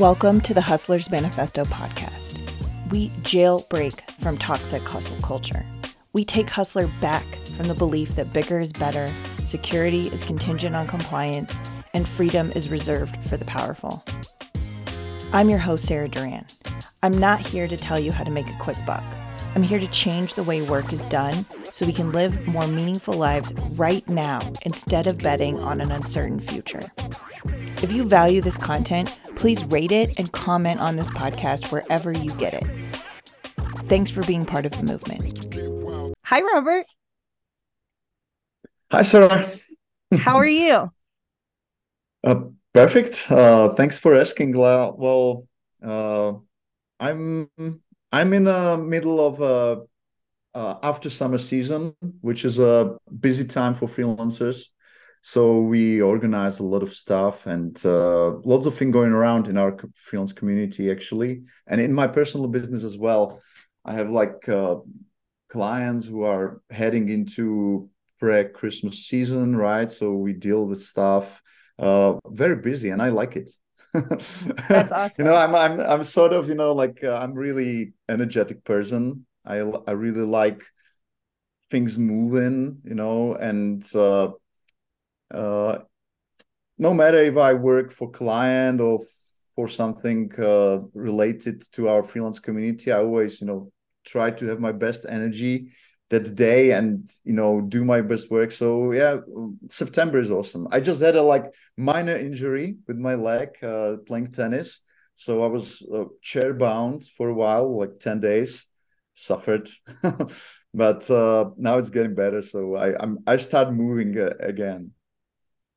Welcome to the Hustlers Manifesto podcast. We jailbreak from toxic hustle culture. We take Hustler back from the belief that bigger is better, security is contingent on compliance, and freedom is reserved for the powerful. I'm your host, Sarah Duran. I'm not here to tell you how to make a quick buck. I'm here to change the way work is done so we can live more meaningful lives right now instead of betting on an uncertain future. If you value this content, please rate it and comment on this podcast wherever you get it. Thanks for being part of the movement. Hi, Robert. Hi, Sarah. How are you? Uh, perfect. Uh, thanks for asking. Well, uh, I'm I'm in the middle of a uh, after summer season, which is a busy time for freelancers. So we organize a lot of stuff and uh, lots of things going around in our freelance community actually, and in my personal business as well. I have like uh, clients who are heading into pre-Christmas season, right? So we deal with stuff. Uh, very busy, and I like it. That's awesome. you know, I'm I'm I'm sort of you know like uh, I'm really energetic person. I I really like things moving, you know, and uh, uh, no matter if I work for client or for something uh, related to our freelance community, I always you know try to have my best energy that day and you know do my best work. So yeah september is awesome. I just had a like minor injury with my leg uh, playing tennis. So i was uh, chair bound for a while like 10 days suffered. But uh, now it's getting better. So i i'm i start moving uh, again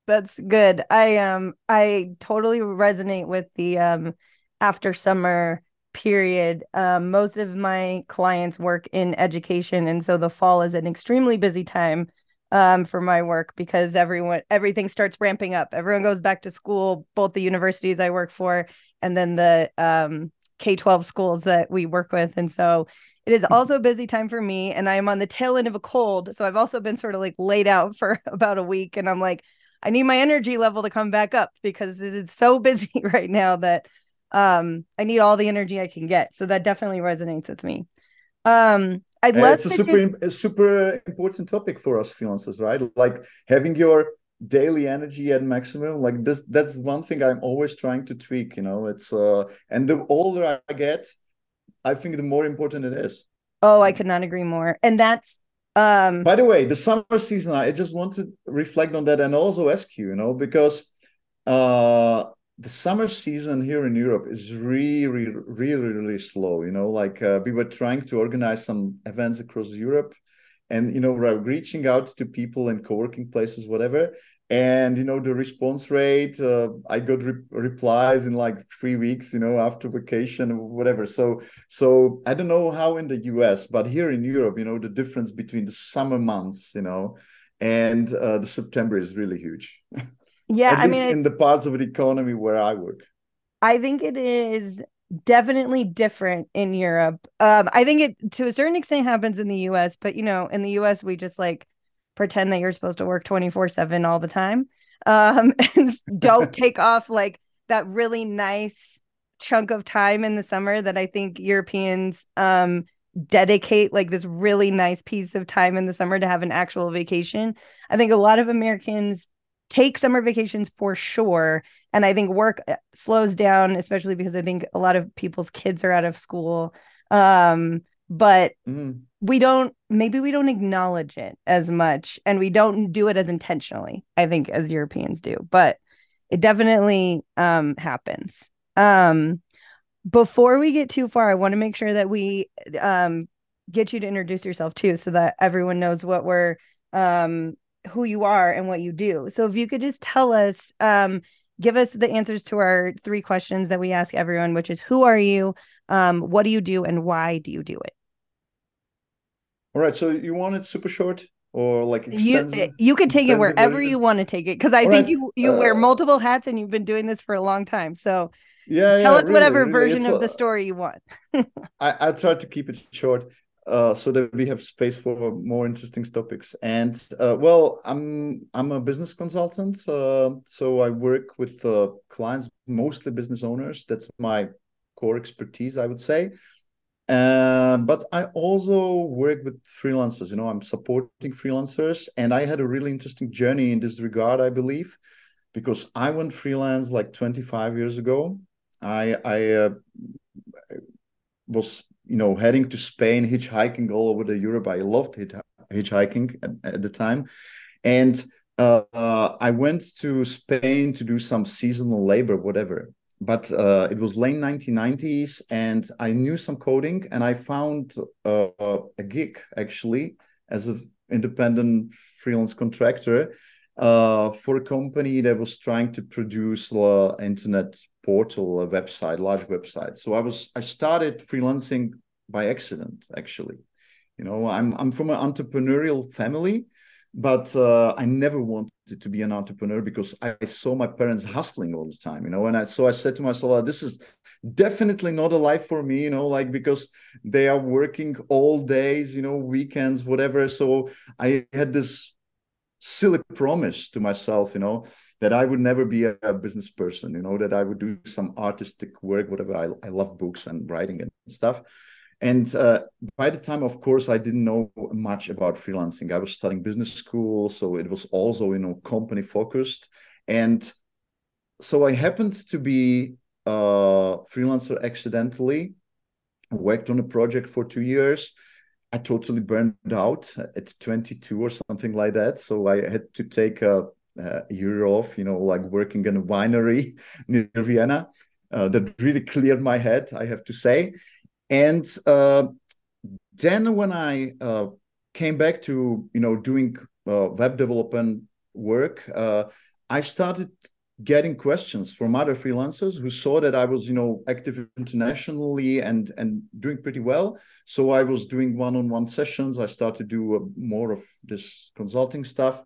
that's good i um i totally resonate with the um after summer period. Um, most of my clients work in education, and so the fall is an extremely busy time um, for my work because everyone everything starts ramping up. Everyone goes back to school, both the universities I work for and then the um, K twelve schools that we work with, and so. It is also a busy time for me, and I am on the tail end of a cold. So I've also been sort of like laid out for about a week, and I'm like, I need my energy level to come back up because it is so busy right now that um i need all the energy i can get. So that definitely resonates with me. Um i'd love it's a super a super important topic for us freelancers right? Like having your daily energy at maximum like this that's one thing i'm always trying to tweak you know? It's uh and the older i get i think the more important it is. Oh i could not agree more. And that's um by the way the summer season i just want to reflect on that and also ask you you know because uh the summer season here in Europe is really, really, really, really slow. You know, like uh, we were trying to organize some events across Europe, and you know, we're reaching out to people in co-working places, whatever. And you know, the response rate, uh, I got re- replies in like three weeks. You know, after vacation, or whatever. So, so I don't know how in the US, but here in Europe, you know, the difference between the summer months, you know, and uh, the September is really huge. Yeah, At I least mean, in the parts of the economy where I work. I think it is definitely different in Europe. Um, I think it to a certain extent happens in the US, but you know, in the US, we just like pretend that you're supposed to work 24 7 all the time. Um, and don't take off like that really nice chunk of time in the summer that I think Europeans um dedicate like this really nice piece of time in the summer to have an actual vacation. I think a lot of Americans take summer vacations for sure. And I think work uh, slows down, especially because I think a lot of people's kids are out of school. Um, but mm. we don't, maybe we don't acknowledge it as much and we don't do it as intentionally, I think, as Europeans do. But it definitely um, happens. Um, before we get too far, I want to make sure that we um, get you to introduce yourself too, so that everyone knows what we're um, who you are and what you do. So if you could just tell us, um, give us the answers to our three questions that we ask everyone, which is who are you, um, what do you do, and why do you do it? All right. So you want it super short or like extensive, you you can take it wherever you want to take it because I All think right. you you uh, wear multiple hats and you've been doing this for a long time. So yeah, tell yeah, us really, whatever really. version of a, the story you want. I I try to keep it short. uh, so that we have space for more interesting topics. And uh, well, I'm I'm a business consultant, uh, so I work with uh, clients, mostly business owners. That's my core expertise, I would say. Uh, but I also work with freelancers. You know, I'm supporting freelancers, and I had a really interesting journey in this regard. I believe because I went freelance like 25 years ago. I I uh, was you know heading to Spain, hitchhiking all over the Europe. I loved hitchhiking at, at the time, and uh, uh, I went to Spain to do some seasonal labor, whatever but uh, it was late 1990s and i knew some coding and i found uh, a gig actually as an independent freelance contractor uh, for a company that was trying to produce an internet portal a website large website. So i was i started freelancing by accident actually. You know i'm i'm from an entrepreneurial family but uh, I never wanted to be an entrepreneur because I saw my parents hustling all the time, you know. And I so I said to myself, oh, "This is definitely not a life for me," you know, like because they are working all days, you know, weekends, whatever. So I had this silly promise to myself, you know, that I would never be a, a business person, you know, that I would do some artistic work, whatever. I, I love books and writing and stuff. And uh, by the time, of course, I didn't know much about freelancing. I was studying business school, so it was also, you know, company focused. And so I happened to be a freelancer accidentally. Worked on a project for two years. I totally burned out at 22 or something like that. So I had to take a, a year off, you know, like working in a winery near Vienna. Uh, that really cleared my head, I have to say. And uh, then when I uh, came back to you know doing uh, web development work, uh, I started getting questions from other freelancers who saw that I was you know active internationally and and doing pretty well. So I was doing one-on-one sessions. I started to do uh, more of this consulting stuff.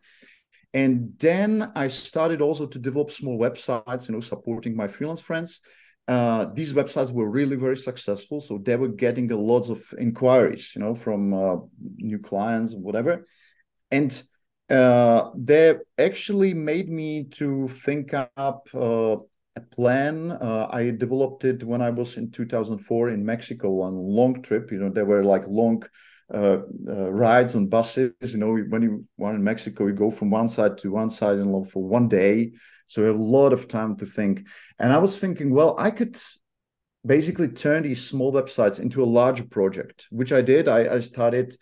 And then I started also to develop small websites, you know, supporting my freelance friends uh, these websites were really very successful. So they were getting a lots of inquiries, you know, from uh, new clients and whatever. And uh, they actually made me to think up uh, a plan. Uh, I developed it when I was in 2004 in Mexico on a long trip. You know, there were like long uh, rides on buses. You know, when you are in Mexico, you go from one side to one side and for one day. So we have a lot of time to think. And I was thinking, well, I could basically turn these small websites into a larger project, which I did. I, I started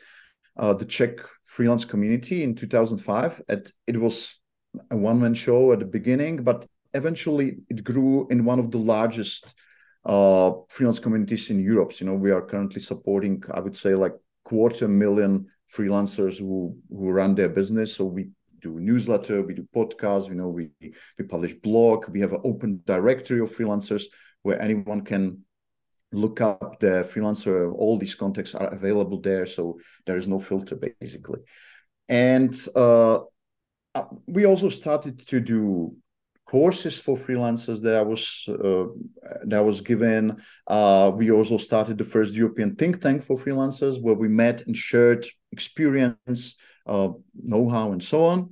uh, the Czech freelance community in 2005. At, it was a one man show at the beginning, but eventually it grew in one of the largest uh, freelance communities in Europe. You know, we are currently supporting, I would say, like quarter million freelancers who who run their business. So we do newsletter, we do podcasts, you know, we we publish blog, we have an open directory of freelancers where anyone can look up the freelancer. All these contacts are available there, so there is no filter basically. And uh, uh we also started to do courses for freelancers that I was uh, that was given. Uh, we also started the first European think tank for freelancers, where we met and shared experience, uh, know-how, and so on.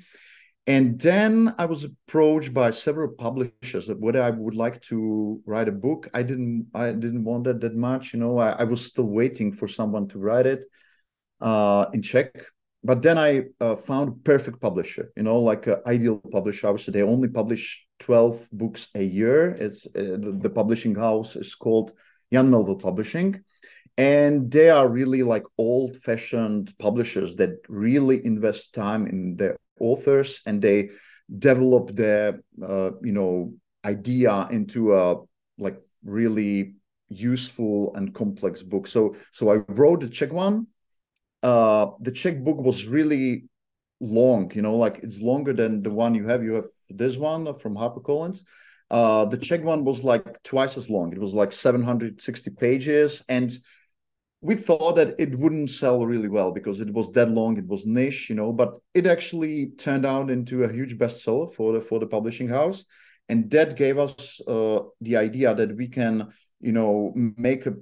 And then I was approached by several publishers that whether I would like to write a book. I didn't. I didn't want that that much. You know, I, I was still waiting for someone to write it uh, in Czech but then I uh, found perfect publisher, you know, like an ideal publisher. Obviously, they only publish 12 books a year. It's uh, the, the, publishing house is called Jan Melvil Publishing. And they are really like old fashioned publishers that really invest time in their authors and they develop their, uh, you know, idea into a like really useful and complex book. So, so I wrote the Czech one uh, the Czech book was really long, you know, like it's longer than the one you have. You have this one from HarperCollins. Uh, the Czech one was like twice as long. It was like 760 pages. And we thought that it wouldn't sell really well because it was that long. It was niche, you know, but it actually turned out into a huge bestseller for the for the publishing house. And that gave us uh, the idea that we can, you know, make a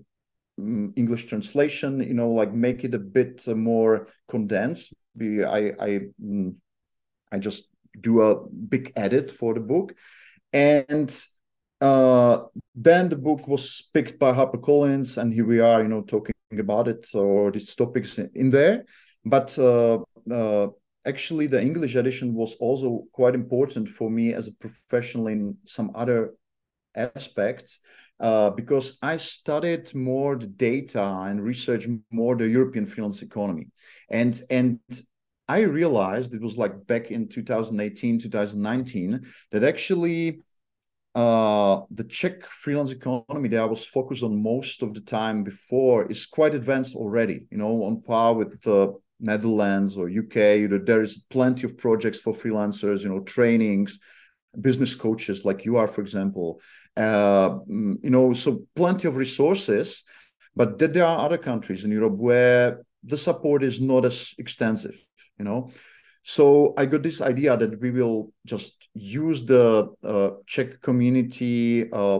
English translation, you know, like make it a bit more condensed. I I mm, I just do a big edit for the book, and uh, then the book was picked by HarperCollins, and here we are, you know, talking about it or these topics in there. But uh, uh, actually, the English edition was also quite important for me as a professional in some other aspects uh, because I studied more the data and researched more the European freelance economy, and and I realized it was like back in 2018, 2019 that actually uh, the Czech freelance economy that I was focused on most of the time before is quite advanced already, you know, on par with the Netherlands or UK. You know, there is plenty of projects for freelancers, you know, trainings, business coaches like you are, for example. Uh, mm, you know, so plenty of resources. But there are other countries in Europe where the support is not as extensive, you know. So I got this idea that we will just use the uh, Czech community uh,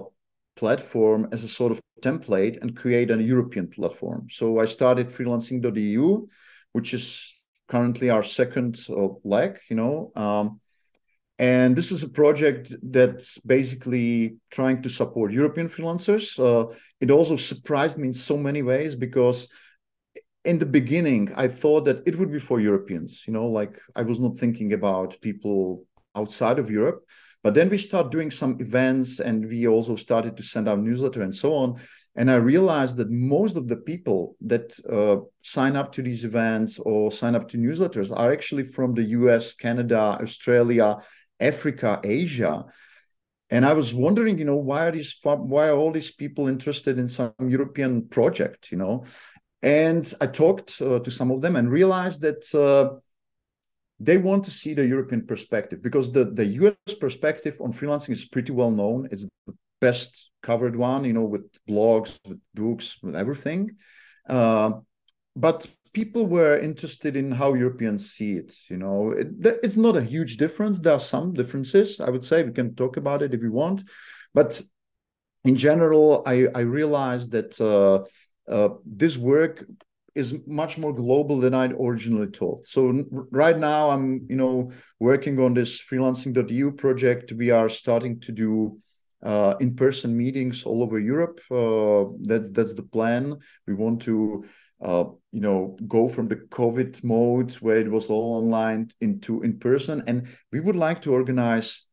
platform as a sort of template and create a European platform. So I started freelancing.eu, which is currently our second uh, leg, you know. Um, and this is a project that's basically trying to support European freelancers. Uh, it also surprised me in so many ways because in the beginning, I thought that it would be for Europeans, you know, like I was not thinking about people outside of Europe. But then we start doing some events and we also started to send out newsletter and so on. And I realized that most of the people that uh, sign up to these events or sign up to newsletters are actually from the US, Canada, Australia, Africa, Asia. And I was wondering, you know, why are these why are all these people interested in some European project, you know? And I talked uh, to some of them and realized that uh, they want to see the European perspective because the, the US perspective on freelancing is pretty well known. It's the best covered one, you know, with blogs, with books, with everything. Uh, but people were interested in how Europeans see it. You know, it, it's not a huge difference. There are some differences, I would say. We can talk about it if you want. But in general, I, I realized that uh, uh, this work is much more global than I'd originally thought. So right now I'm, you know, working on this freelancing.eu project. We are starting to do uh, in-person meetings all over Europe. Uh, that's that's the plan. We want to, uh, you know, go from the COVID mode where it was all online into in person, and we would like to organize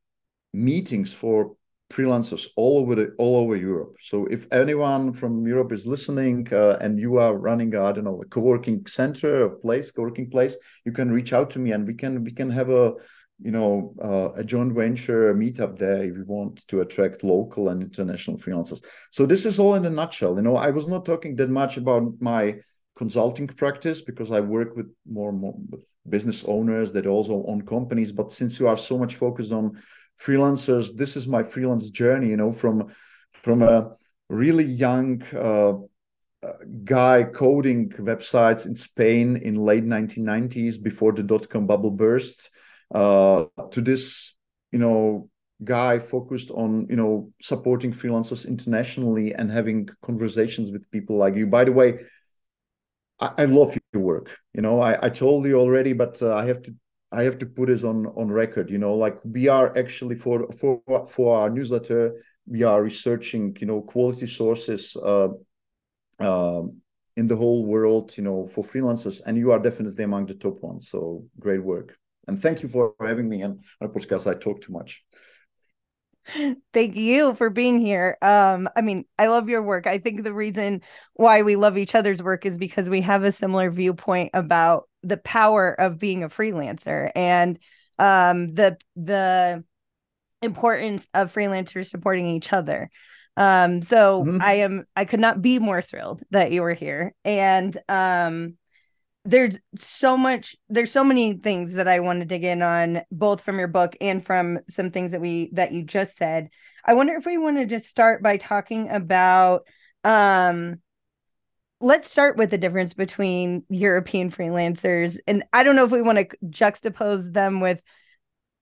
meetings for freelancers all over the all over Europe. So if anyone from Europe is listening uh, and you are running, I don't know, a co-working center, a place, co-working place, you can reach out to me and we can we can have a you know uh, a joint venture meetup there if you want to attract local and international freelancers. So this is all in a nutshell. You know, I was not talking that much about my consulting practice because I work with more, more with business owners that also own companies. But since you are so much focused on freelancers this is my freelance journey you know from from a really young uh, uh, guy coding websites in spain in late 1990s before the dot-com bubble burst uh, to this you know guy focused on you know supporting freelancers internationally and having conversations with people like you by the way I, love your work. You know, I, I told you already, but uh, I have to I have to put this on on record. You know, like we are actually for for for our newsletter, we are researching you know quality sources uh, uh, in the whole world. You know, for freelancers, and you are definitely among the top ones. So great work, and thank you for having me on a podcast. I talk too much. Thank you for being here. Um, I mean, I love your work. I think the reason why we love each other's work is because we have a similar viewpoint about the power of being a freelancer and um the the importance of freelancers supporting each other. Um, so mm-hmm. I am I could not be more thrilled that you were here. And um there's so much there's so many things that i want to dig in on both from your book and from some things that we that you just said. I wonder if we want to just start by talking about um let's start with the difference between european freelancers and i don't know if we want to juxtapose them with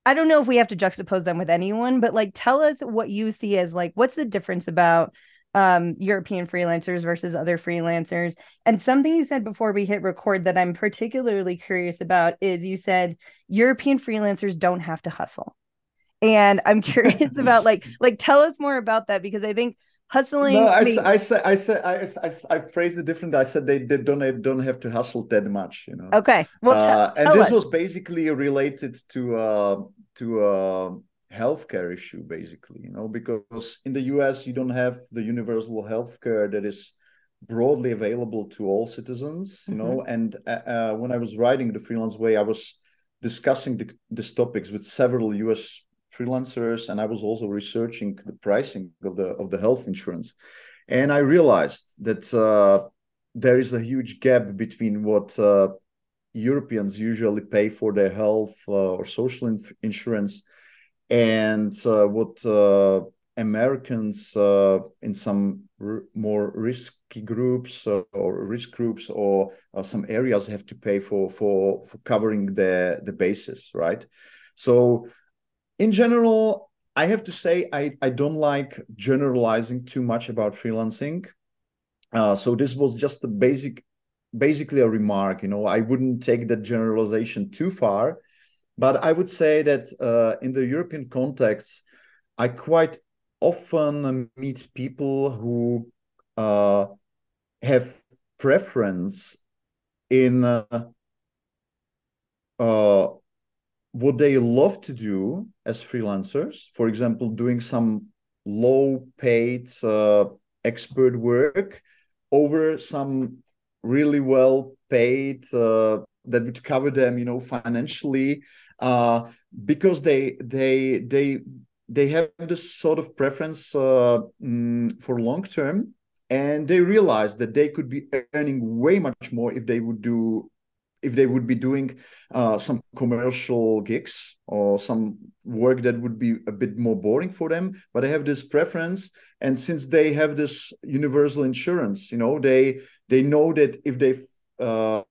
i don't know if we have to juxtapose them with anyone but like tell us what you see as like what's the difference about um, European freelancers versus other freelancers. And something you said before we hit record that I'm particularly curious about is you said European freelancers don't have to hustle. And I'm curious about like like tell us more about that because I think hustling. No, I, I said I said I, I, I phrased it different. I said they, they don't don't have to hustle that much, you know. Okay, well, uh, and this us. was basically related to uh, to uh, healthcare issue, basically, you know, because in the US you don't have the universal healthcare that is broadly available to all citizens, you mm-hmm. know. And uh, uh, when I was writing the freelance way, I was discussing the, these topics with several US freelancers, and I was also researching the pricing of the of the health insurance, and I realized that uh, there is a huge gap between what uh, Europeans usually pay for their health uh, or social in- insurance and uh, what uh, Americans uh, in some r- more risky groups or risk groups or some areas have to pay for for for covering the the basis, right? So in general, I have to say I, I don't like generalizing too much about freelancing. Uh, so this was just a basic, basically a remark. You know, I wouldn't take that generalization too far, but I would say that uh, in the European context, I quite often meet people who uh, have preference in uh, uh what they love to do as freelancers, for example, doing some low paid uh, expert work over some really well paid uh, that would cover them, you know, financially, uh, because they they they they have this sort of preference uh, mm, for long term, and they realize that they could be earning way much more if they would do if they would be doing uh, some commercial gigs or some work that would be a bit more boring for them. But they have this preference and since they have this universal insurance you know they they know that if they uh,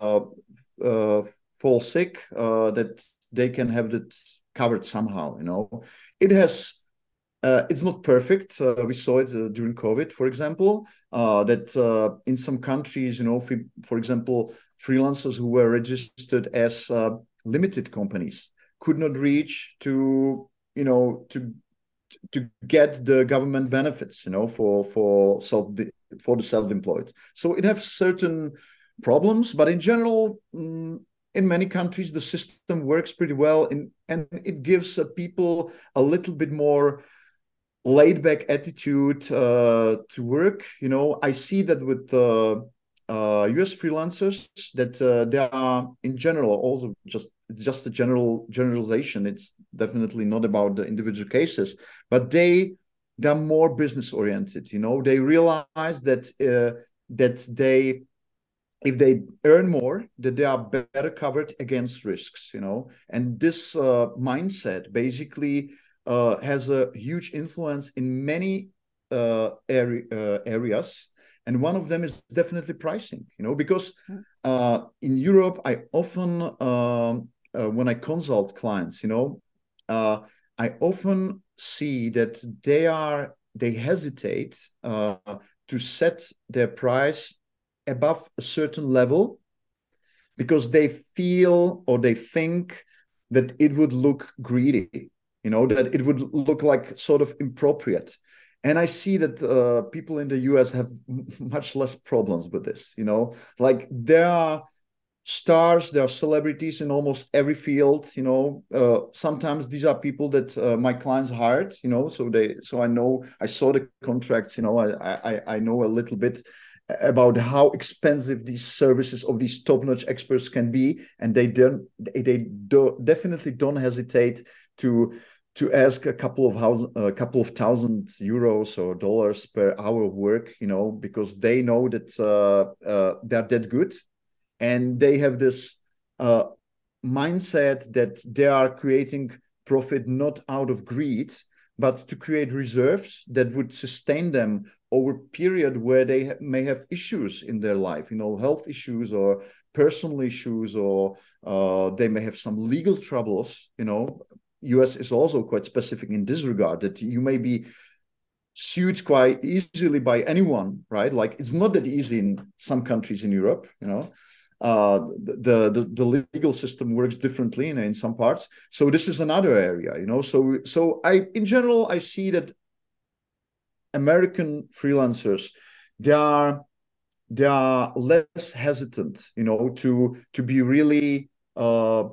uh, fall sick uh, that they can have that covered somehow you know it has uh, it's not perfect. Uh, we saw it uh, during COVID, for example, uh, that uh, in some countries, you know, for, for, example, freelancers who were registered as limited companies could not reach to, you know, to to get the government benefits, you know, for for self for the self-employed. So it has certain problems, but in general, mm, in many countries, the system works pretty well, in, and it gives people a little bit more laid back attitude uh, to work. You know, I see that with uh, uh, US freelancers that uh, they are in general also just just a general generalization. It's definitely not about the individual cases, but they they're more business oriented. You know, they realize that uh, that they if they earn more that they are better covered against risks you know? And this uh, mindset basically uh, has a huge influence in many uh, area, uh, areas. And one of them is definitely pricing you know? Because hmm. uh, in europe i often um, uh, when i consult clients you know uh, i often see that they are they hesitate uh, to set their price above a certain level because they feel or they think that it would look greedy you know that it would look like sort of inappropriate. And i see that uh, people in the us have much less problems with this you know like there are stars there are celebrities in almost every field you know uh, sometimes these are people that uh, my clients hired you know so they so i know i saw the contracts you know i i, I know a little bit about how expensive these services of these top-notch experts can be and they don't they do, definitely don't hesitate to to ask a couple of house, a couple of thousand euros or dollars per hour work, you know, because they know that uh, uh, they're that good, and they have this uh, mindset that they are creating profit not out of greed, but to create reserves that would sustain them over period where they ha- may have issues in their life, you know, health issues or personal issues, or uh, they may have some legal troubles, you know, US is also quite specific in this regard that you may be sued quite easily by anyone, right? Like it's not that easy in some countries in Europe, you know. Uh, the, the the legal system works differently in, in some parts. So this is another area, you know. So so I in general I see that American freelancers they are they are less hesitant, you know, to to be really uh,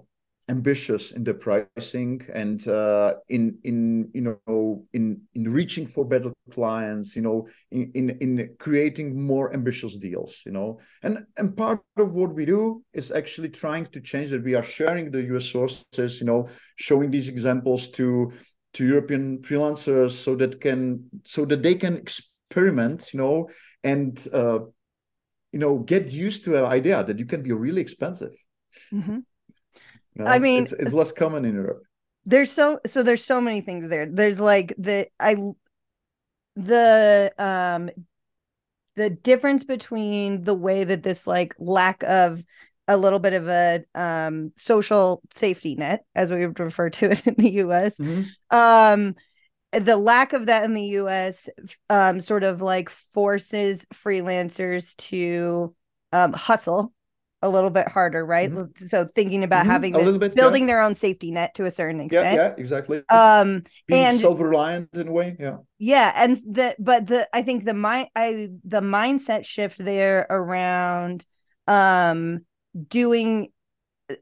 ambitious in the pricing and uh, in in you know in in reaching for better clients you know in, in in creating more ambitious deals you know. And and part of what we do is actually trying to change that. We are sharing the us sources you know showing these examples to to european freelancers so that can so that they can experiment you know and uh, you know get used to an idea that you can be really expensive Mhm. you know? I mean, it's, it's less common in europe there's so so there's so many things there there's like the i the um the difference between the way that this like lack of a little bit of a um social safety net as we would refer to it in the US Mhm. um the lack of that in the US um sort of like forces freelancers to um hustle a little bit harder right so thinking about Mhm. having A this little bit, yeah. building their own safety net to a certain extent yeah exactly um being and self-reliant in a way yeah yeah and the but the i think the mind i the mindset shift there around um doing uh,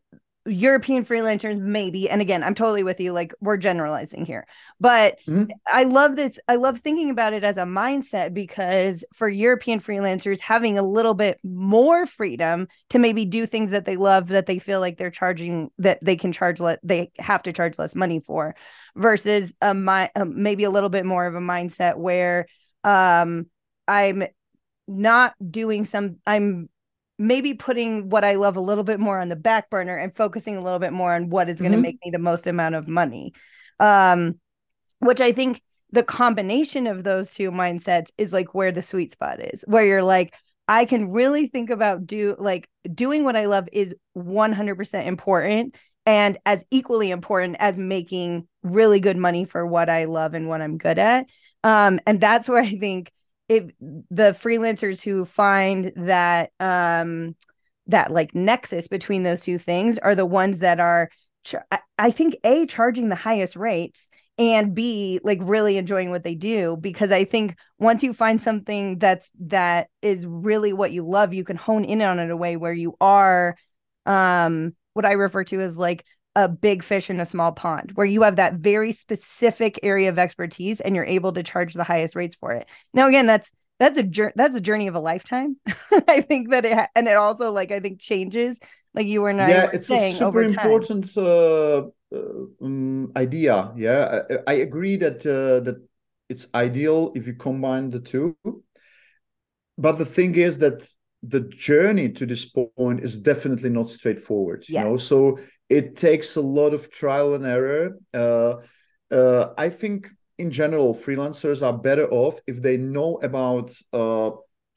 european freelancers maybe and again i'm totally with you like we're generalizing here but Mhm. i love this i love thinking about it as a mindset because for european freelancers having a little bit more freedom to maybe do things that they love that they feel like they're charging that they can charge let they have to charge less money for versus a mi- um, maybe a little bit more of a mindset where um i'm not doing some i'm maybe putting what i love a little bit more on the back burner and focusing a little bit more on what is going to Mhm. make me the most amount of money um which i think the combination of those two mindsets is like where the sweet spot is where you're like i can really think about do like doing what i love is 100% important and as equally important as making really good money for what i love and what i'm good at um and that's where i think if the freelancers who find that um that like nexus between those two things are the ones that are i think a charging the highest rates and b like really enjoying what they do because i think once you find something that's that is really what you love you can hone in on it a way where you are um what i refer to as like a big fish in a small pond where you have that very specific area of expertise and you're able to charge the highest rates for it. Now again that's that's a journey that's a journey of a lifetime. I think that it and it also like i think changes like you were not yeah it's a super important uh, uh, um, idea yeah. I, I agree that uh, that it's ideal if you combine the two. But the thing is that the journey to this point is definitely not straightforward you know? So it takes a lot of trial and error. Uh, uh, i think in general freelancers are better off if they know about uh,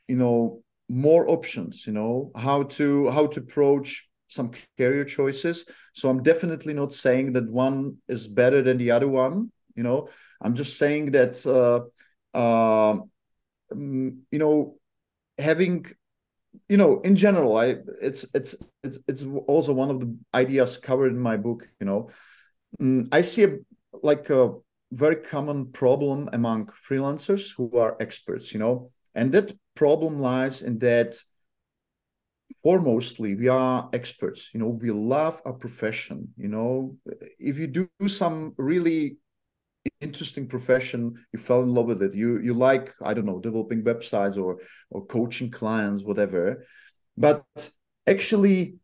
you know more options you know how to how to approach some career choices. So i'm definitely not saying that one is better than the other one you know. I'm just saying that uh, uh, um, you know having you know in general i it's it's it's it's also one of the ideas covered in my book you know. Mm, i see a, like a very common problem among freelancers who are experts you know and that problem lies in that foremostly we are experts you know we love our profession you know. If you do some really interesting profession you fell in love with it. You you like i don't know developing websites or or coaching clients whatever. But actually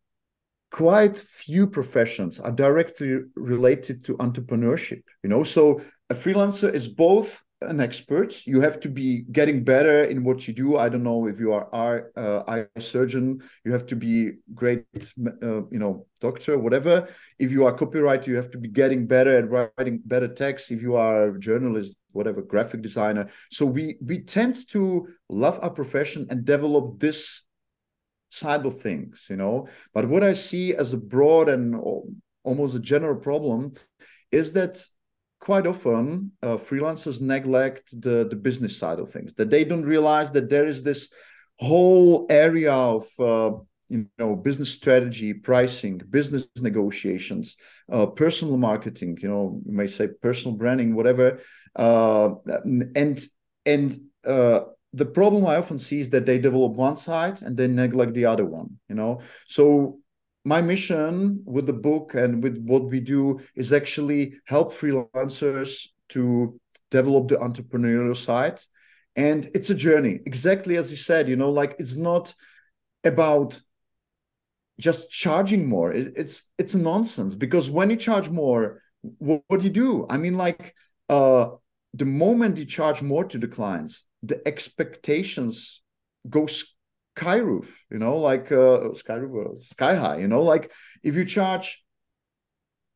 quite few professions are directly related to entrepreneurship you know? So a freelancer is both an expert. You have to be getting better in what you do. I don't know if you are eye, uh, eye surgeon. You have to be great uh, you know doctor whatever. If you are copywriter you have to be getting better at writing better text. If you are a journalist whatever graphic designer. So we we tend to love our profession and develop this side of things you know? But what i see as a broad and almost a general problem is that quite often uh, freelancers neglect the the business side of things that they don't realize that there is this whole area of uh, you know business strategy pricing business negotiations uh, personal marketing you know you may say personal branding whatever. Uh, and and uh, the problem i often see is that they develop one side and they neglect the other one you know? So my mission with the book and with what we do is actually help freelancers to develop the entrepreneurial side. And it's a journey. Exactly as you said you know like it's not about just charging more. It, it's it's nonsense because when you charge more what, what do you do? I mean like uh the moment you charge more to the clients the expectations go sky roof you know like uh sky roof sky high you know like if you charge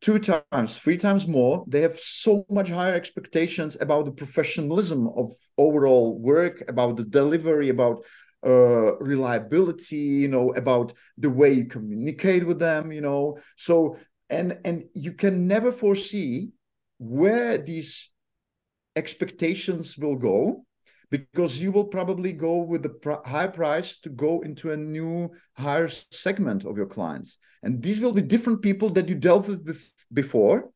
two times three times more they have so much higher expectations about the professionalism of overall work about the delivery about uh, reliability you know about the way you communicate with them you know. So and and you can never foresee where these expectations will go because you will probably go with the pr- high price to go into a new higher segment of your clients. And these will be different people that you dealt with before.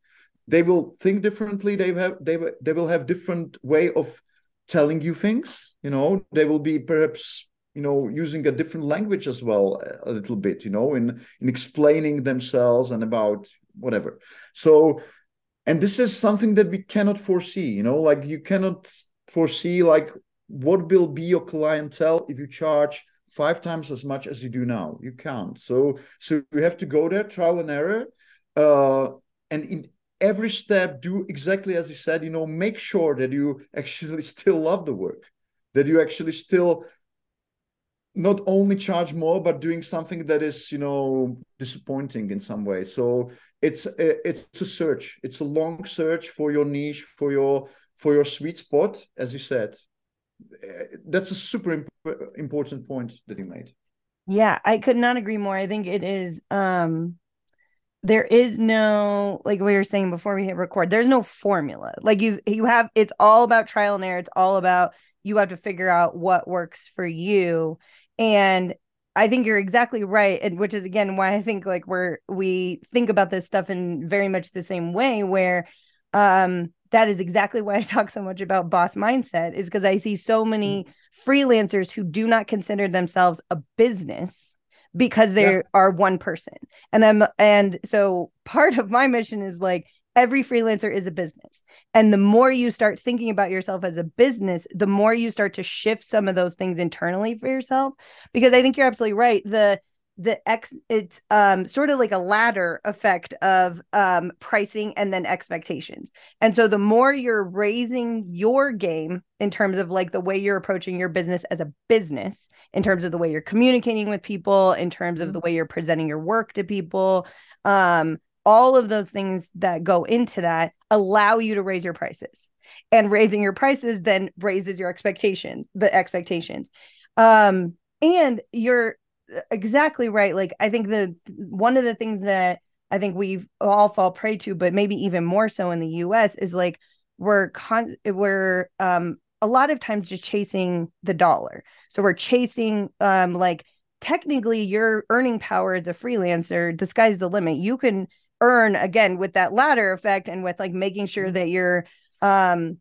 They will think differently. They have they, they will have different way of telling you things you know. They will be perhaps you know using a different language as well a little bit you know in in explaining themselves and about whatever. So and this is something that we cannot foresee you know like you cannot foresee like what will be your clientele if you charge five times as much as you do now? You can't. So so you have to go there trial and error. Uh and in every step do exactly as you said you know make sure that you actually still love the work that you actually still not only charge more but doing something that is you know disappointing in some way. So it's a, it's a search. It's a long search for your niche for your for your sweet spot as you said that's a super imp- important point that you made. Yeah i could not agree more. I think it is um there is no like we were saying before we hit record there's no formula. Like you you have it's all about trial and error. It's all about you have to figure out what works for you. And I think you're exactly right. And which is again why I think like we're we think about this stuff in very much the same way where um that is exactly why I talk so much about boss mindset is because I see so many mm-hmm. freelancers who do not consider themselves a business because they yeah. are one person. And I'm and so part of my mission is like every freelancer is a business. And the more you start thinking about yourself as a business, the more you start to shift some of those things internally for yourself. Because I think you're absolutely right. The the ex it's um sort of like a ladder effect of um pricing and then expectations. And so the more you're raising your game in terms of like the way you're approaching your business as a business, in terms of the way you're communicating with people, in terms of mm-hmm. the way you're presenting your work to people, um all of those things that go into that allow you to raise your prices and raising your prices then raises your expectations the expectations um and you're exactly right. Like i think the one of the things that i think we've all fall prey to but maybe even more so in the us is like we're con we're um a lot of times just chasing the dollar. So we're chasing um like technically your earning power as a freelancer the sky's the limit. You can earn again with that ladder effect and with like making sure mm-hmm. that you're um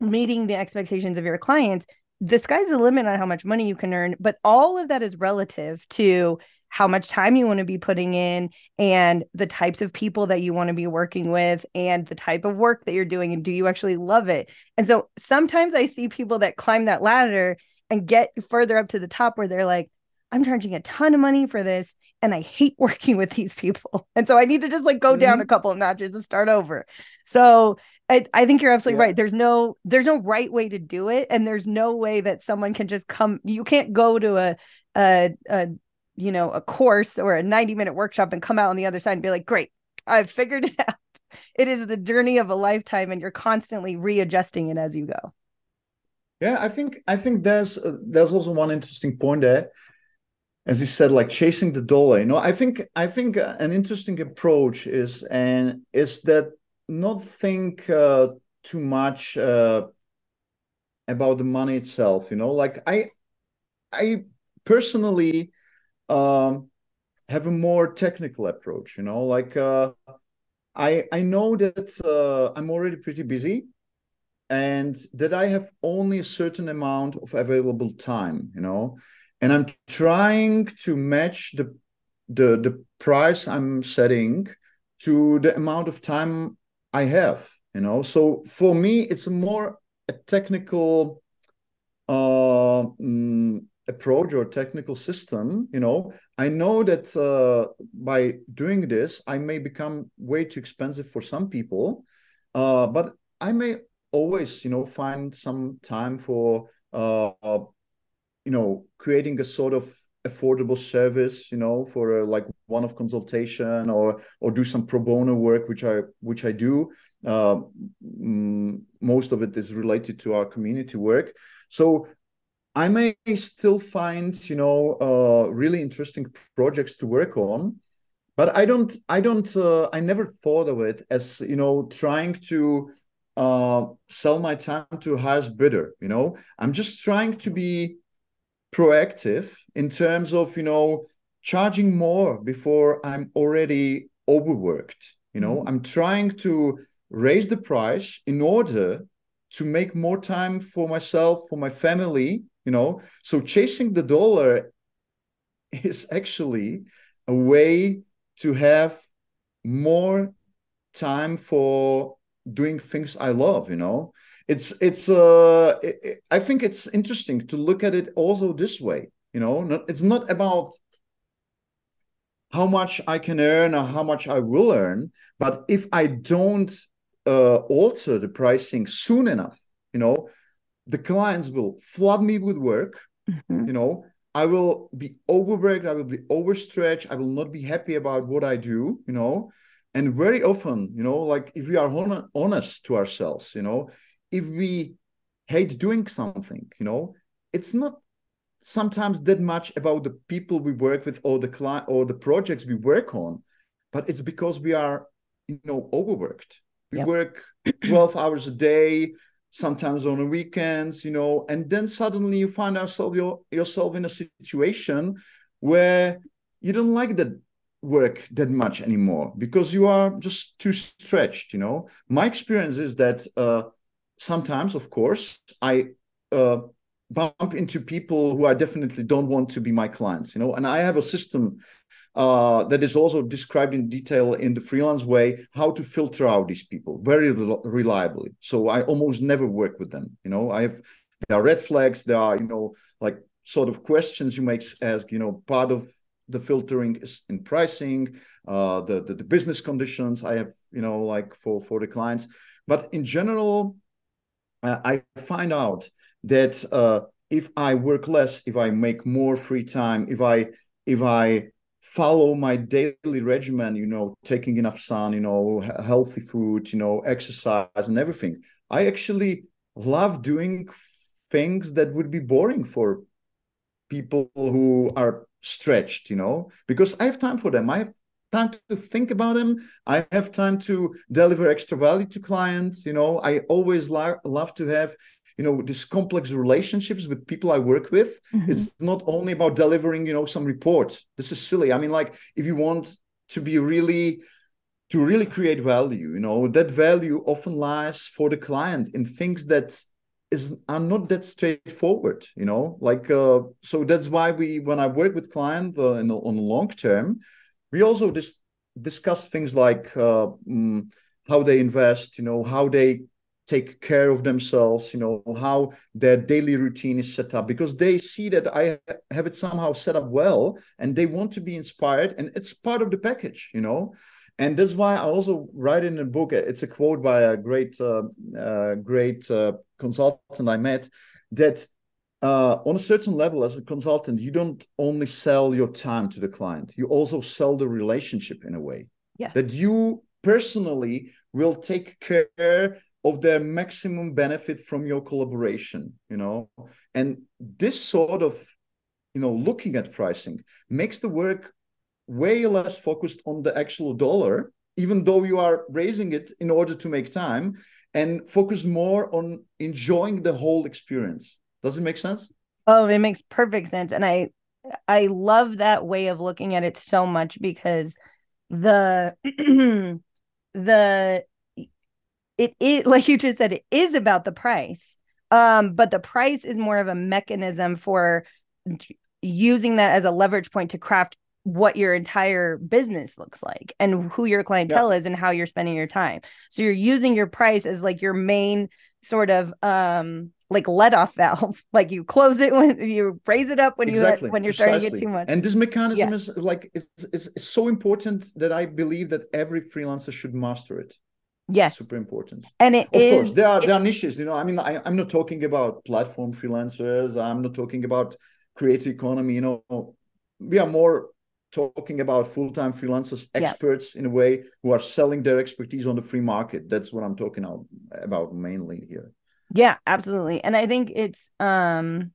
meeting the expectations of your clients the sky's the limit on how much money you can earn but all of that is relative to how much time you want to be putting in and the types of people that you want to be working with and the type of work that you're doing and do you actually love it and so sometimes i see people that climb that ladder and get further up to the top where they're like I'm charging a ton of money for this and I hate working with these people. And so I need to just like go mm-hmm. down a couple of notches and start over. So I, I think you're absolutely yeah. right. There's no there's no right way to do it. And there's no way that someone can just come you can't go to a a, a you know a course or a 90 minute workshop and come out on the other side and be like, great, I've figured it out. It is the journey of a lifetime and you're constantly readjusting it as you go. Yeah, I think I think there's uh, there's also one interesting point there as you said like chasing the dollar you know i think i think an interesting approach is and is that not think uh, too much uh, about the money itself. You know, like I, I personally um, have a more technical approach. You know, like uh, I I know that uh, I'm already pretty busy, and that I have only a certain amount of available time. You know, and I'm trying to match the the the price I'm setting to the amount of time I have. You know, so for me, it's more a technical uh, mm, approach or technical system. You know, I know that uh, by doing this, I may become way too expensive for some people, uh, but I may always, you know, find some time for uh, you know creating a sort of affordable service you know for a, like one of consultation or or do some pro bono work which i which i do. Uh, mm, most of it is related to our community work. So i may still find you know uh, really interesting projects to work on but i don't i don't uh, i never thought of it as you know trying to uh, sell my time to highest bidder you know? I'm just trying to be proactive in terms of you know charging more before i'm already overworked you know? Mm-hmm. i'm trying to raise the price in order to make more time for myself for my family you know? So chasing the dollar is actually a way to have more time for doing things i love you know it's it's uh it, i think it's interesting to look at it also this way you know not, it's not about how much i can earn or how much i will earn but if i don't uh, alter the pricing soon enough you know the clients will flood me with work mm-hmm. you know i will be overworked i will be overstretched i will not be happy about what i do you know and very often you know like if we are honest to ourselves you know if we hate doing something you know it's not sometimes that much about the people we work with or the client or the projects we work on but it's because we are you know overworked we yep. work 12 hours a day sometimes on the weekends you know and then suddenly you find yourself your, yourself in a situation where you don't like that work that much anymore because you are just too stretched you know my experience is that uh, sometimes, of course, I uh, bump into people who I definitely don't want to be my clients, you know, and I have a system uh, that is also described in detail in the freelance way how to filter out these people very reliably. So I almost never work with them. You know, I have there are red flags. There are you know like sort of questions you might ask. You know, part of the filtering is in pricing, uh, the, the the business conditions I have. You know, like for for the clients, but in general I find out that uh, if I work less, if I make more free time, if I if I follow my daily regimen, you know, taking enough sun, you know, healthy food, you know, exercise and everything, I actually love doing things that would be boring for people who are stretched, you know, because I have time for them. I have time to think about them. I have time to deliver extra value to clients. You know, I always lo- love to have, you know, these complex relationships with people I work with. Mm-hmm. It's not only about delivering, you know, some report. This is silly. I mean, like if you want to be really to really create value, you know, that value often lies for the client in things that is are not that straightforward you know like uh, so that's why we when i work with clients uh, in, on long term we also dis- discuss things like uh, mm, how they invest, you know, how they take care of themselves, you know, how their daily routine is set up, because they see that I have it somehow set up well and they want to be inspired. And it's part of the package, you know. And that's why I also write in a book. It's a quote by a great, uh, uh, great uh, consultant I met that uh, on a certain level as a consultant you don't only sell your time to the client you also sell the relationship in a way yes. that you personally will take care of their maximum benefit from your collaboration you know and this sort of you know looking at pricing makes the work way less focused on the actual dollar even though you are raising it in order to make time and focus more on enjoying the whole experience does it make sense oh it makes perfect sense and i i love that way of looking at it so much because the the it is like you just said it is about the price um but the price is more of a mechanism for using that as a leverage point to craft what your entire business looks like and who your clientele yeah. is and how you're spending your time. So you're using your price as like your main sort of um like let off valve like you close it when you raise it up when exactly. you when you're Precisely. starting to get too much and this mechanism yeah. is like it's, it's, it's so important that i believe that every freelancer should master it yes super important and it of is, course there are there are niches you know i mean I, i'm not talking about platform freelancers i'm not talking about creative economy you know we are more talking about full-time freelancers experts yeah. in a way who are selling their expertise on the free market. That's what i'm talking about mainly here. Yeah absolutely. And i think it's um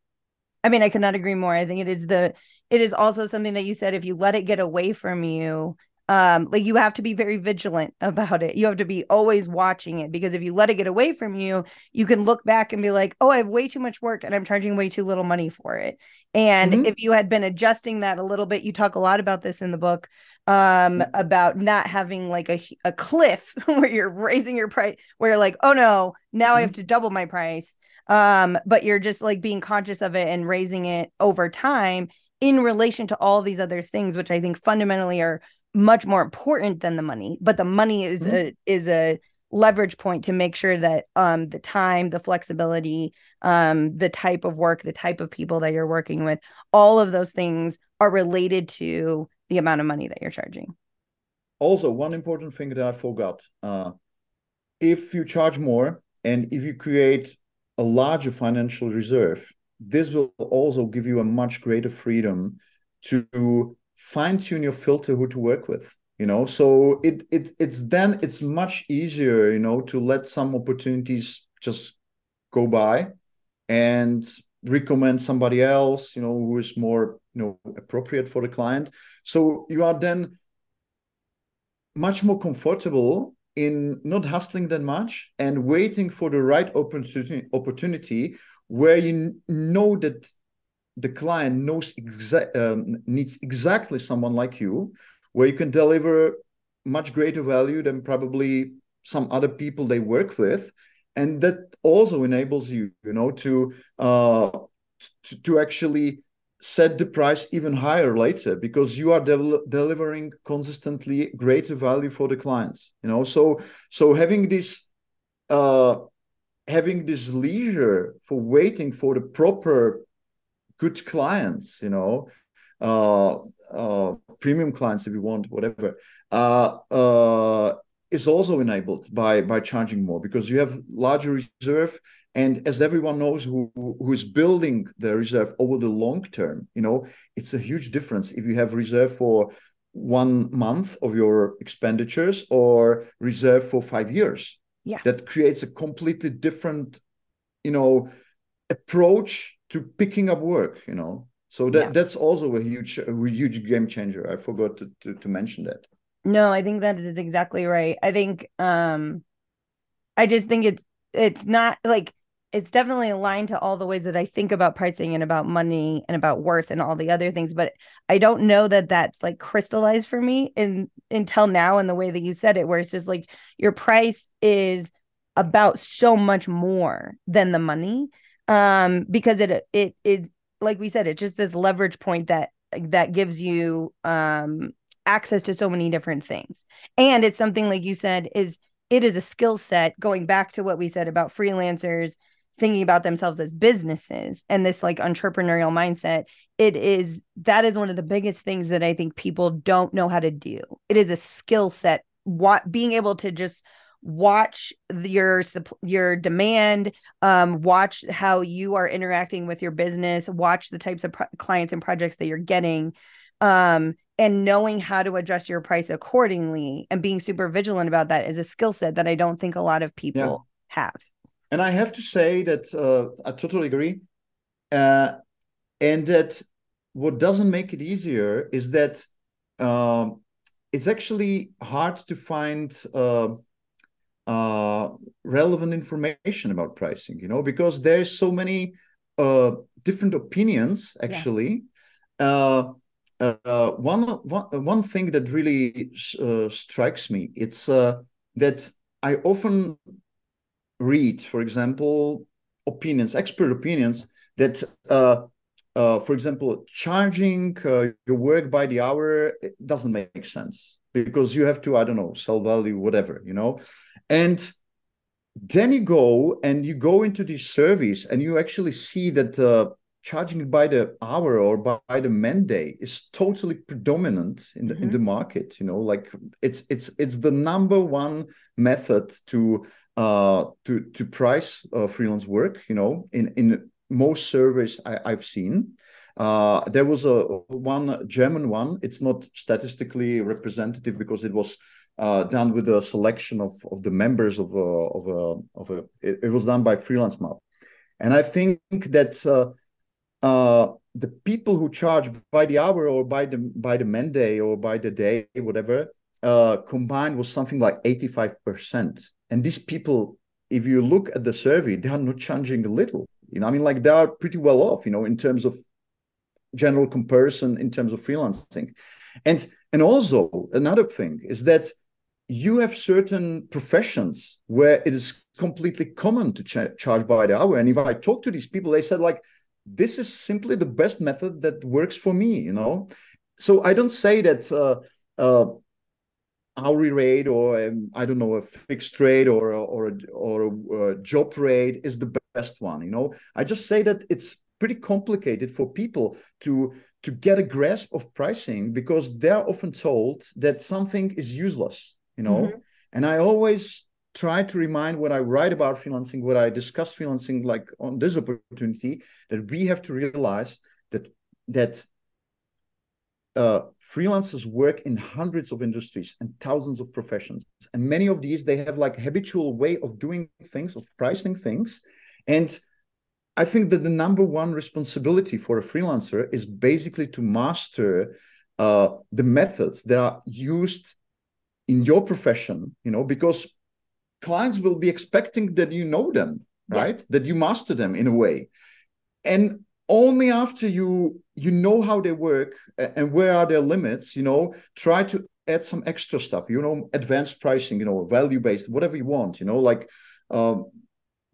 i mean i could not agree more. I think it is the it is also something that you said if you let it get away from you um like you have to be very vigilant about it you have to be always watching it because if you let it get away from you you can look back and be like oh i have way too much work and i'm charging way too little money for it and mm-hmm. if you had been adjusting that a little bit you talk a lot about this in the book um mm-hmm. about not having like a, a cliff where you're raising your price where you're like oh no now mm-hmm. i have to double my price um but you're just like being conscious of it and raising it over time in relation to all these other things which i think fundamentally are much more important than the money but the money is mm-hmm. a is a leverage point to make sure that um the time the flexibility um the type of work the type of people that you're working with all of those things are related to the amount of money that you're charging also one important thing that i forgot uh if you charge more and if you create a larger financial reserve this will also give you a much greater freedom to fine tune your filter who to work with you know? So it it it's then it's much easier you know to let some opportunities just go by and recommend somebody else you know who is more you know appropriate for the client. So you are then much more comfortable in not hustling that much and waiting for the right opportunity opportunity where you know that the client knows exa- um, needs exactly someone like you, where you can deliver much greater value than probably some other people they work with, and that also enables you, you know, to uh, to, to actually set the price even higher later because you are del- delivering consistently greater value for the clients you know? So so having this uh having this leisure for waiting for the proper good clients, you know, uh, uh, premium clients if you want, whatever, uh, uh, is also enabled by by charging more because you have larger reserve. And as everyone knows who who is building the reserve over the long term, you know, it's a huge difference if you have reserve for one month of your expenditures or reserve for five years. Yeah. That creates a completely different, you know, approach to picking up work you know so that yeah. that's also a huge a huge game changer i forgot to, to, to mention that no i think that is exactly right i think um i just think it's it's not like it's definitely aligned to all the ways that I think about pricing and about money and about worth and all the other things. But I don't know that that's like crystallized for me in until now in the way that you said it, where it's just like your price is about so much more than the money um because it it it like we said it's just this leverage point that that gives you um access to so many different things. And it's something like you said is it is a skill set going back to what we said about freelancers thinking about themselves as businesses and this like entrepreneurial mindset it is that is one of the biggest things that i think people don't know how to do. It is a skill set. What being able to just watch your your demand um, watch how you are interacting with your business watch the types of pro- clients and projects that you're getting um, and knowing how to adjust your price accordingly and being super vigilant about that is a skill set that i don't think a lot of people yeah. have and i have to say that uh, i totally agree uh, and that what doesn't make it easier is that um, it's actually hard to find uh, uh, relevant information about pricing, you know, because there's so many uh, different opinions actually. Yeah. Uh, uh, one, one, one thing that really uh, strikes me, it's uh, that I often read, for example, opinions, expert opinions that, uh, uh, for example, charging uh, your work by the hour doesn't make sense because you have to, I don't know, sell value, whatever, you know, and then you go and you go into these surveys and you actually see that uh, charging by the hour or by the man day is totally predominant in the mm-hmm. in the market you know? Like it's it's it's the number one method to uh to to price uh, freelance work you know in in most surveys I, i've seen uh there was a one german one it's not statistically representative because it was uh, done with a selection of, of the members of a, of a, of a it, it was done by freelance map and i think that uh, uh, the people who charge by the hour or by the by the man day or by the day, whatever, uh, combined was something like 85%. And these people, if you look at the survey, they are not changing a little. You know, I mean, like they are pretty well off, you know, in terms of general comparison in terms of freelancing. And and also another thing is that you have certain professions where it is completely common to ch- charge by the hour. And if I talk to these people, they said like, this is simply the best method that works for me you know so i don't say that uh, uh, hourly rate or um, i don't know a fixed rate or or a, or a, a job rate is the best one you know i just say that it's pretty complicated for people to to get a grasp of pricing because they're often told that something is useless you know? Mm-hmm. and i always try to remind when I write about freelancing, what I discuss freelancing, like on this opportunity, that we have to realize that that uh, freelancers work in hundreds of industries and thousands of professions, and many of these they have like habitual way of doing things, of pricing things, and I think that the number one responsibility for a freelancer is basically to master uh, the methods that are used in your profession, you know, because clients will be expecting that you know them right yes. that you master them in a way and only after you you know how they work and where are their limits you know try to add some extra stuff you know advanced pricing you know value based whatever you want you know like um,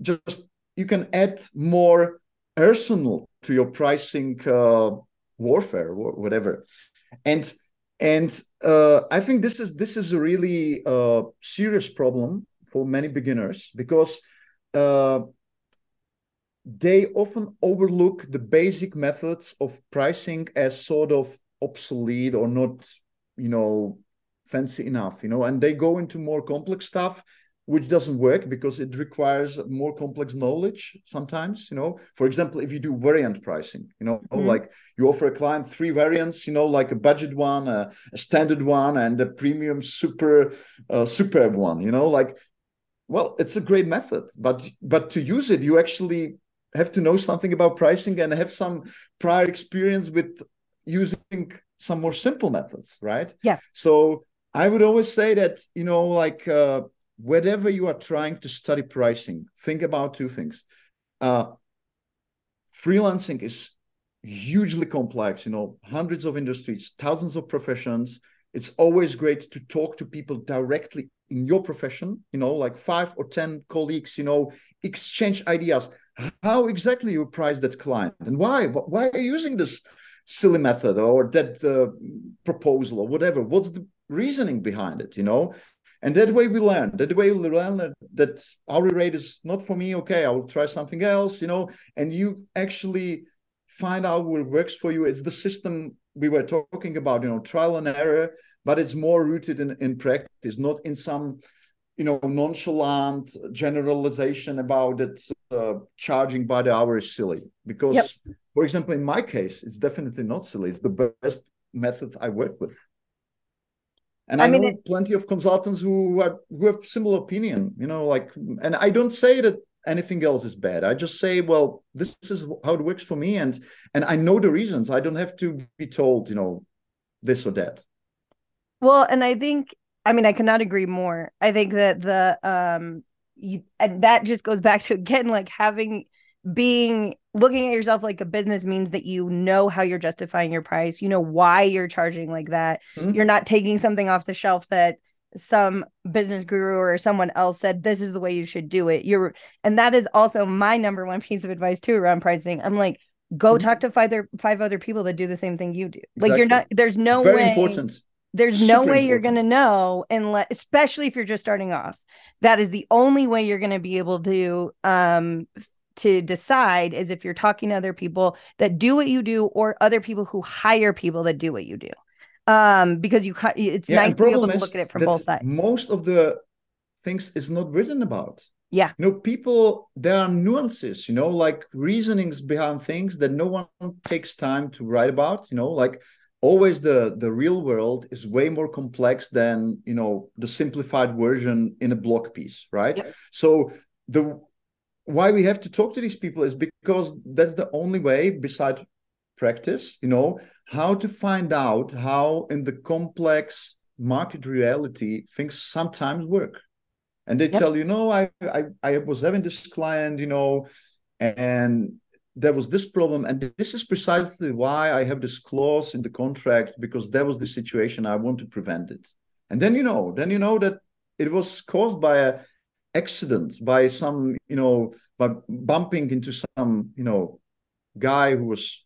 just you can add more arsenal to your pricing uh, warfare or whatever. And and uh, i think this is this is a really uh, serious problem for many beginners because uh, they often overlook the basic methods of pricing as sort of obsolete or not, you know, fancy enough, you know, and they go into more complex stuff which doesn't work because it requires more complex knowledge sometimes you know for example if you do variant pricing you know mm-hmm. like you offer a client three variants you know like a budget one a, a standard one and a premium super uh, superb one you know like well, it's a great method, but but to use it, you actually have to know something about pricing and have some prior experience with using some more simple methods, right? Yeah. So I would always say that you know, like uh, whatever you are trying to study pricing, think about two things. Uh, freelancing is hugely complex. You know, hundreds of industries, thousands of professions. It's always great to talk to people directly in your profession you know like five or ten colleagues you know exchange ideas how exactly you price that client and why why are you using this silly method or that uh, proposal or whatever what's the reasoning behind it you know and that way we learn. That way we learn that hourly rate is not for me. Okay i will try something else you know. And you actually find out what works for you. It's the system we were talking about you know trial and error but it's more rooted in, in practice, not in some you know nonchalant generalization about it uh, charging by the hour is silly. Because yep. for example in my case it's definitely not silly. It's the best method i work with and i, I mean, know it... plenty of consultants who are who have similar opinion you know like and i don't say that anything else is bad. I just say well this is how it works for me and and i know the reasons. I don't have to be told you know this or that. Well, and I think I mean I cannot agree more. I think that the um you and that just goes back to again like having being looking at yourself like a business means that you know how you're justifying your price you know why you're charging like that mm-hmm. you're not taking something off the shelf that some business guru or someone else said this is the way you should do it you're and that is also my number one piece of advice too around pricing i'm like go mm-hmm. talk to five other five other people that do the same thing you do exactly. like you're not there's no very way important there's Super no way important. you're going to know unless especially if you're just starting off that is the only way you're going to be able to um to decide is if you're talking to other people that do what you do or other people who hire people that do what you do. Um because you it's yeah, nice to be able to look at it from both sides. most of the things is not written about. Yeah. You know people there are nuances you know like reasonings behind things that no one takes time to write about you know like always the the real world is way more complex than you know the simplified version in a blog piece right? Yep. so the why we have to talk to these people is because that's the only way beside practice you know how to find out how in the complex market reality things sometimes work and they yep. tell you no I, I i was having this client you know and there was this problem and this is precisely why i have this clause in the contract because that was the situation i want to prevent it and then you know then you know that it was caused by a accident by some you know by bumping into some you know guy who was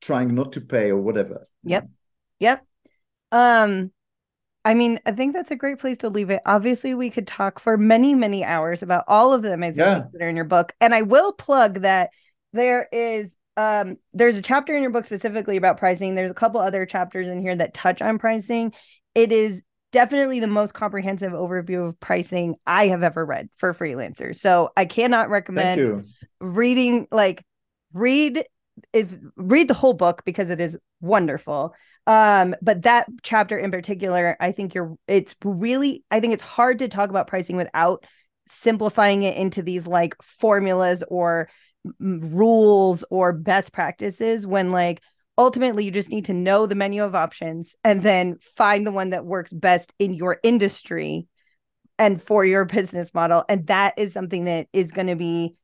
trying not to pay or whatever yep yep um I mean, I think that's a great place to leave it. Obviously, we could talk for many, many hours about all of the amazing yeah. things that are in your book. And I will plug that there is um there's a chapter in your book specifically about pricing. There's a couple other chapters in here that touch on pricing. It is definitely the most comprehensive overview of pricing I have ever read for freelancers. So I cannot recommend reading like read if read the whole book because it is wonderful. Um, but that chapter in particular, I think you're it's really I think it's hard to talk about pricing without simplifying it into these like formulas or rules or best practices when like ultimately you just need to know the menu of options and then find the one that works best in your industry and for your business model and that is something that is going to be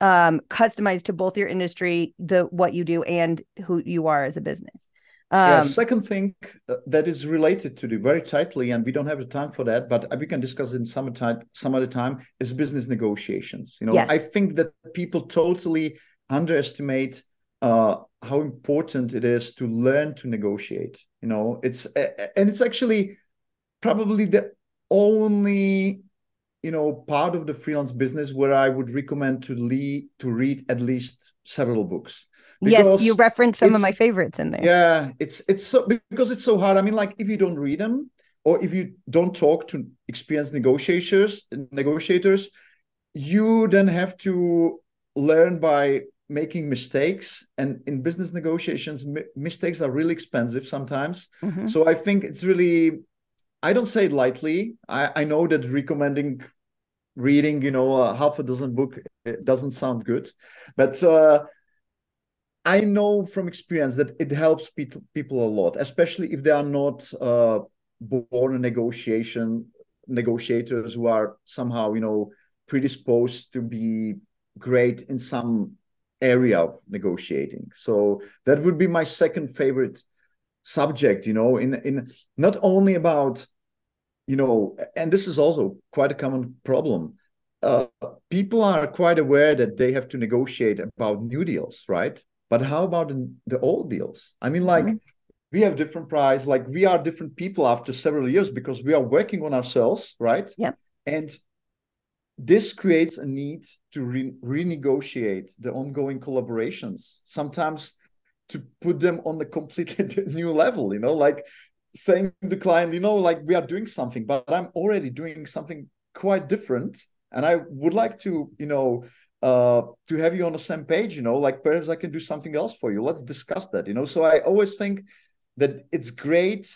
um, customized to both your industry the what you do and who you are as a business um, yeah, second thing uh, that is related to the very tightly, and we don't have the time for that, but we can discuss it in some time, some other time, is business negotiations. You know, yes. I think that people totally underestimate uh, how important it is to learn to negotiate. You know, it's and it's actually probably the only you know part of the freelance business where I would recommend to lead to read at least several books. Yes, you reference some of my favorites in there. Yeah, it's it's so because it's so hard. I mean, like if you don't read them or if you don't talk to experienced negotiators, negotiators, you then have to learn by making mistakes and in business negotiations mistakes are really expensive sometimes. Mm-hmm. so i think it's really i don't say it lightly. I, I know that recommending reading you know uh, half a dozen book it doesn't sound good. But uh, i know from experience that it helps people people a lot especially if they are not uh, born negotiation negotiators who are somehow you know predisposed to be great in some area of negotiating. So that would be my second favorite subject, you know, in in not only about, you know, and this is also quite a common problem. Uh, people are quite aware that they have to negotiate about new deals, right? But how about the old deals? I mean, like mm-hmm. we have different price, like we are different people after several years because we are working on ourselves, right? Yeah. And this creates a need to re- renegotiate the ongoing collaborations sometimes to put them on a completely new level you know like saying to the client you know like we are doing something but i'm already doing something quite different and i would like to you know uh to have you on the same page you know like perhaps i can do something else for you. Let's discuss that you know? So i always think that it's great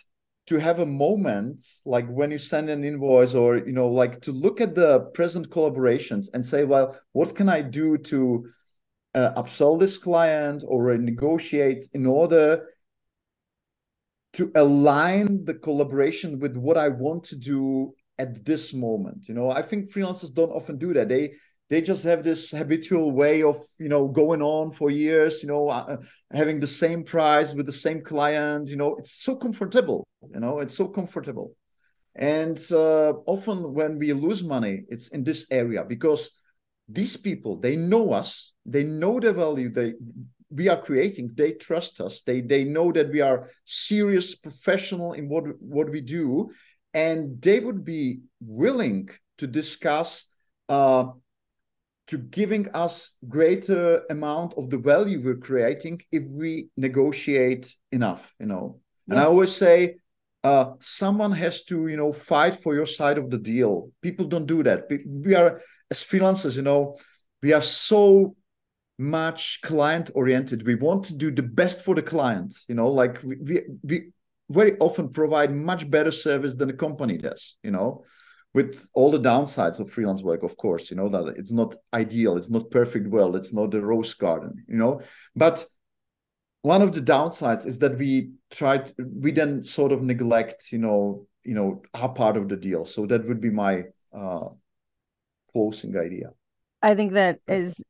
to have a moment like when you send an invoice or you know like to look at the present collaborations and say well what can i do to uh, upsell this client or negotiate in order to align the collaboration with what I want to do at this moment. You know, I think freelancers don't often do that. They they just have this habitual way of you know going on for years you know uh, having the same price with the same client you know it's so comfortable you know it's so comfortable. And uh, often when we lose money it's in this area because these people they know us they know the value they we are creating they trust us they they know that we are serious professional in what what we do and they would be willing to discuss uh, to giving us greater amount of the value we're creating if we negotiate enough you know? Yeah. and i always say uh, someone has to you know fight for your side of the deal. People don't do that. We are as freelancers you know we are so much client oriented we want to do the best for the client you know? Like we, we, we very often provide much better service than a company does you know with all the downsides of freelance work of course you know that it's not ideal it's not perfect world it's not the rose garden you know? But one of the downsides is that we try we then sort of neglect you know you know our part of the deal. So that would be my uh closing idea. I think that is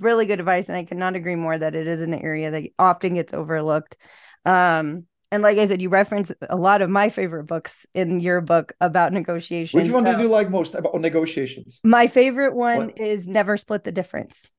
really good advice and i cannot agree more that it is an area that often gets overlooked. Um and like I said, you reference a lot of my favorite books in your book about negotiations. Which one so, did you like most about negotiations? My favorite one what? is Never Split the Difference.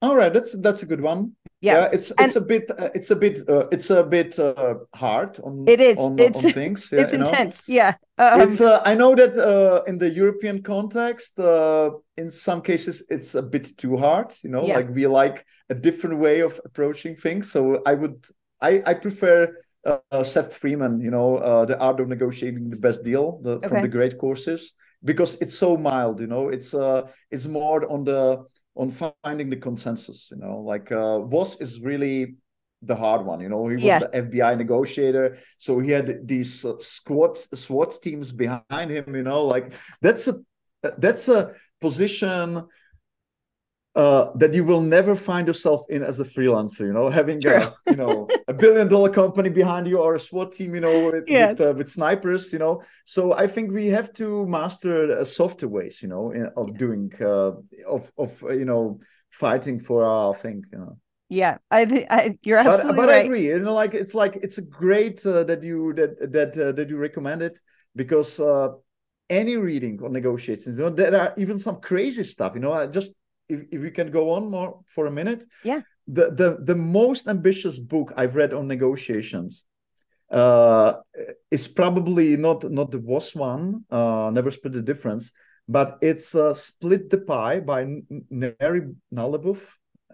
All right, that's that's a good one. Yeah, yeah it's it's and, a bit uh, it's a bit uh, it's a bit uh, hard on it is on, it's, on things. Yeah, it's intense. Know? Yeah, um, it's uh, I know that uh, in the European context, uh, in some cases it's a bit too hard. You know, yeah. like we like a different way of approaching things. So I would I I prefer uh, Seth Freeman, you know, uh, the art of negotiating the best deal the, okay. from the great courses because it's so mild, you know. It's uh, it's more on the on finding the consensus, you know. Like uh, Voss is really the hard one, you know. He was yeah. the FBI negotiator, so he had these uh, SWAT SWAT teams behind him, you know. Like that's a that's a position uh, that you will never find yourself in as a freelancer. You know, having a, you know a billion dollar company behind you or a SWAT team, you know, with yeah. with, uh, with, snipers. You know, so I think we have to master uh, softer ways. You know, in, of yeah. doing uh, of of you know fighting for our thing. You know. Yeah, I think you're absolutely but, but right. I agree. You know, like it's like it's a great uh, that you that that uh, that you recommend it because uh, any reading on negotiations, you know, there are even some crazy stuff. You know, just if, if we can go on more for a minute yeah the the, the most ambitious book i've read on negotiations uh, is probably not not the Voss one uh, never split the difference but it's uh, split the pie by Neri Nalebuff.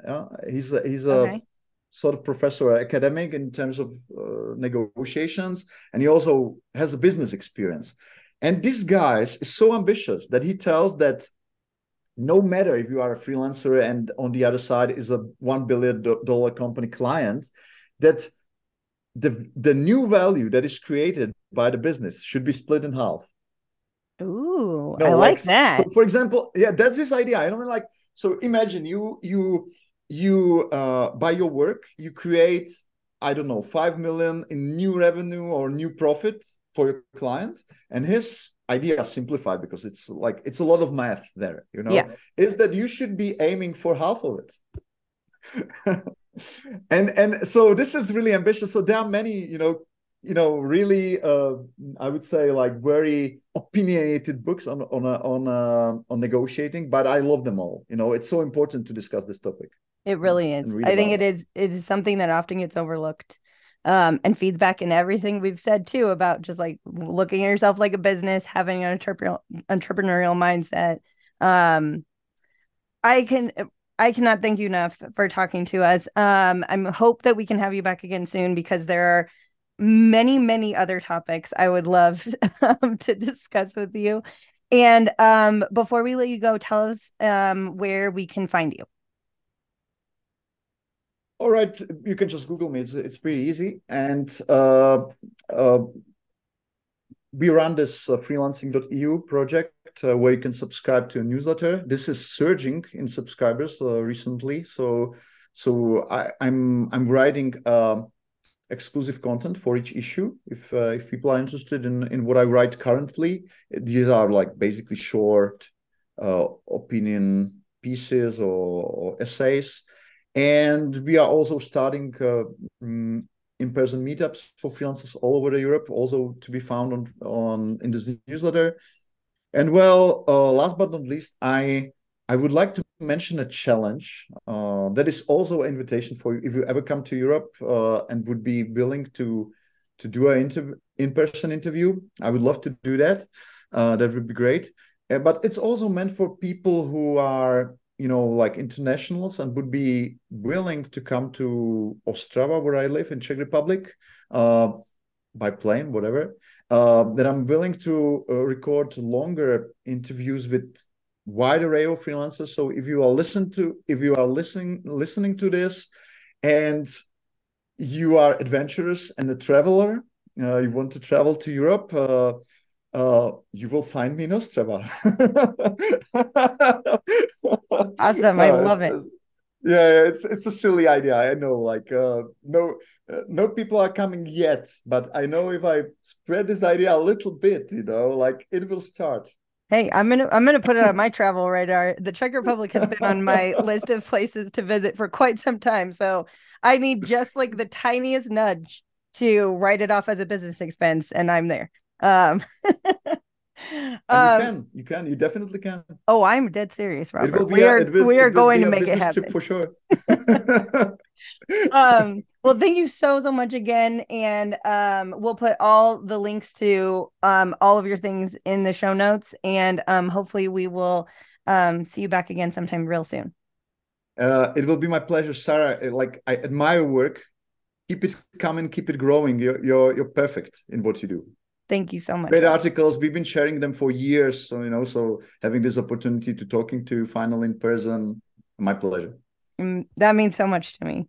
Yeah, he's a, he's a okay. sort of professor academic in terms of uh, negotiations and he also has a business experience and this guy is so ambitious that he tells that no matter if you are a freelancer and on the other side is a one billion dollar company client, that the the new value that is created by the business should be split in half. Ooh, no, I like, like that. So for example, yeah, that's this idea. I don't mean like so imagine you you you uh by your work you create I don't know 5 million in new revenue or new profit for your client and his idea simplified because it's like it's a lot of math there you know yeah. is that you should be aiming for half of it. And and so this is really ambitious. So there are many you know you know really uh i would say like very opinionated books on on on uh, on negotiating but i love them all. You know it's so important to discuss this topic it really is. i think it, it is it is something that often gets overlooked um, and feeds back in everything we've said too about just like looking at yourself like a business, having an entrepreneurial entrepreneurial mindset. Um, I can I cannot thank you enough for talking to us. Um, I'm hope that we can have you back again soon because there are many many other topics I would love um, to discuss with you. And um, before we let you go, tell us um, where we can find you. All right, you can just Google me. It's it's pretty easy, and uh, uh, we run this uh, freelancing.eu project uh, where you can subscribe to a newsletter. This is surging in subscribers uh, recently, so so I, am I'm, I'm writing um, exclusive content for each issue. If uh, if people are interested in in what I write currently, these are like basically short opinion pieces or, or, essays, and we are also starting uh, mm, in-person meetups for freelancers all over Europe, also to be found on on in this newsletter. And well, uh, last but not least, I I would like to mention a challenge uh, that is also an invitation for you if you ever come to Europe uh, and would be willing to to do an inter- in-person interview. I would love to do that. Uh, that would be great. Uh, but it's also meant for people who are you know like internationals and would be willing to come to Ostrava, where I live in Czech Republic, uh, by plane, whatever. Uh, that I'm willing to record longer interviews with wide array of freelancers. So if you are listen to if you are listening listening to this, and you are adventurous and a traveler, uh, you want to travel to Europe. Uh, you will find me in Ostrava. awesome! I uh, love it. Yeah, it's it's a silly idea. I know. Like, uh, no, uh, no people are coming yet, but I know if I spread this idea a little bit, you know, like it will start. Hey, I'm gonna I'm gonna put it on my travel radar. The Czech Republic has been on my list of places to visit for quite some time. So I need just like the tiniest nudge to write it off as a business expense, and I'm there. Um, um, you can, you can, you definitely can. Oh, I'm dead serious, Robert. We are, will, we are going to make it happen for sure. um, well, thank you so so much again, and um, we'll put all the links to um all of your things in the show notes, and um, hopefully we will um see you back again sometime real soon. Uh, it will be my pleasure, Sarah. Like I admire work. Keep it coming, keep it growing. You're you're you're perfect in what you do. Thank you so much. Great articles. We've been sharing them for years. So, you know, so having this opportunity to talking to final in person, my pleasure. Mm, that means so much to me.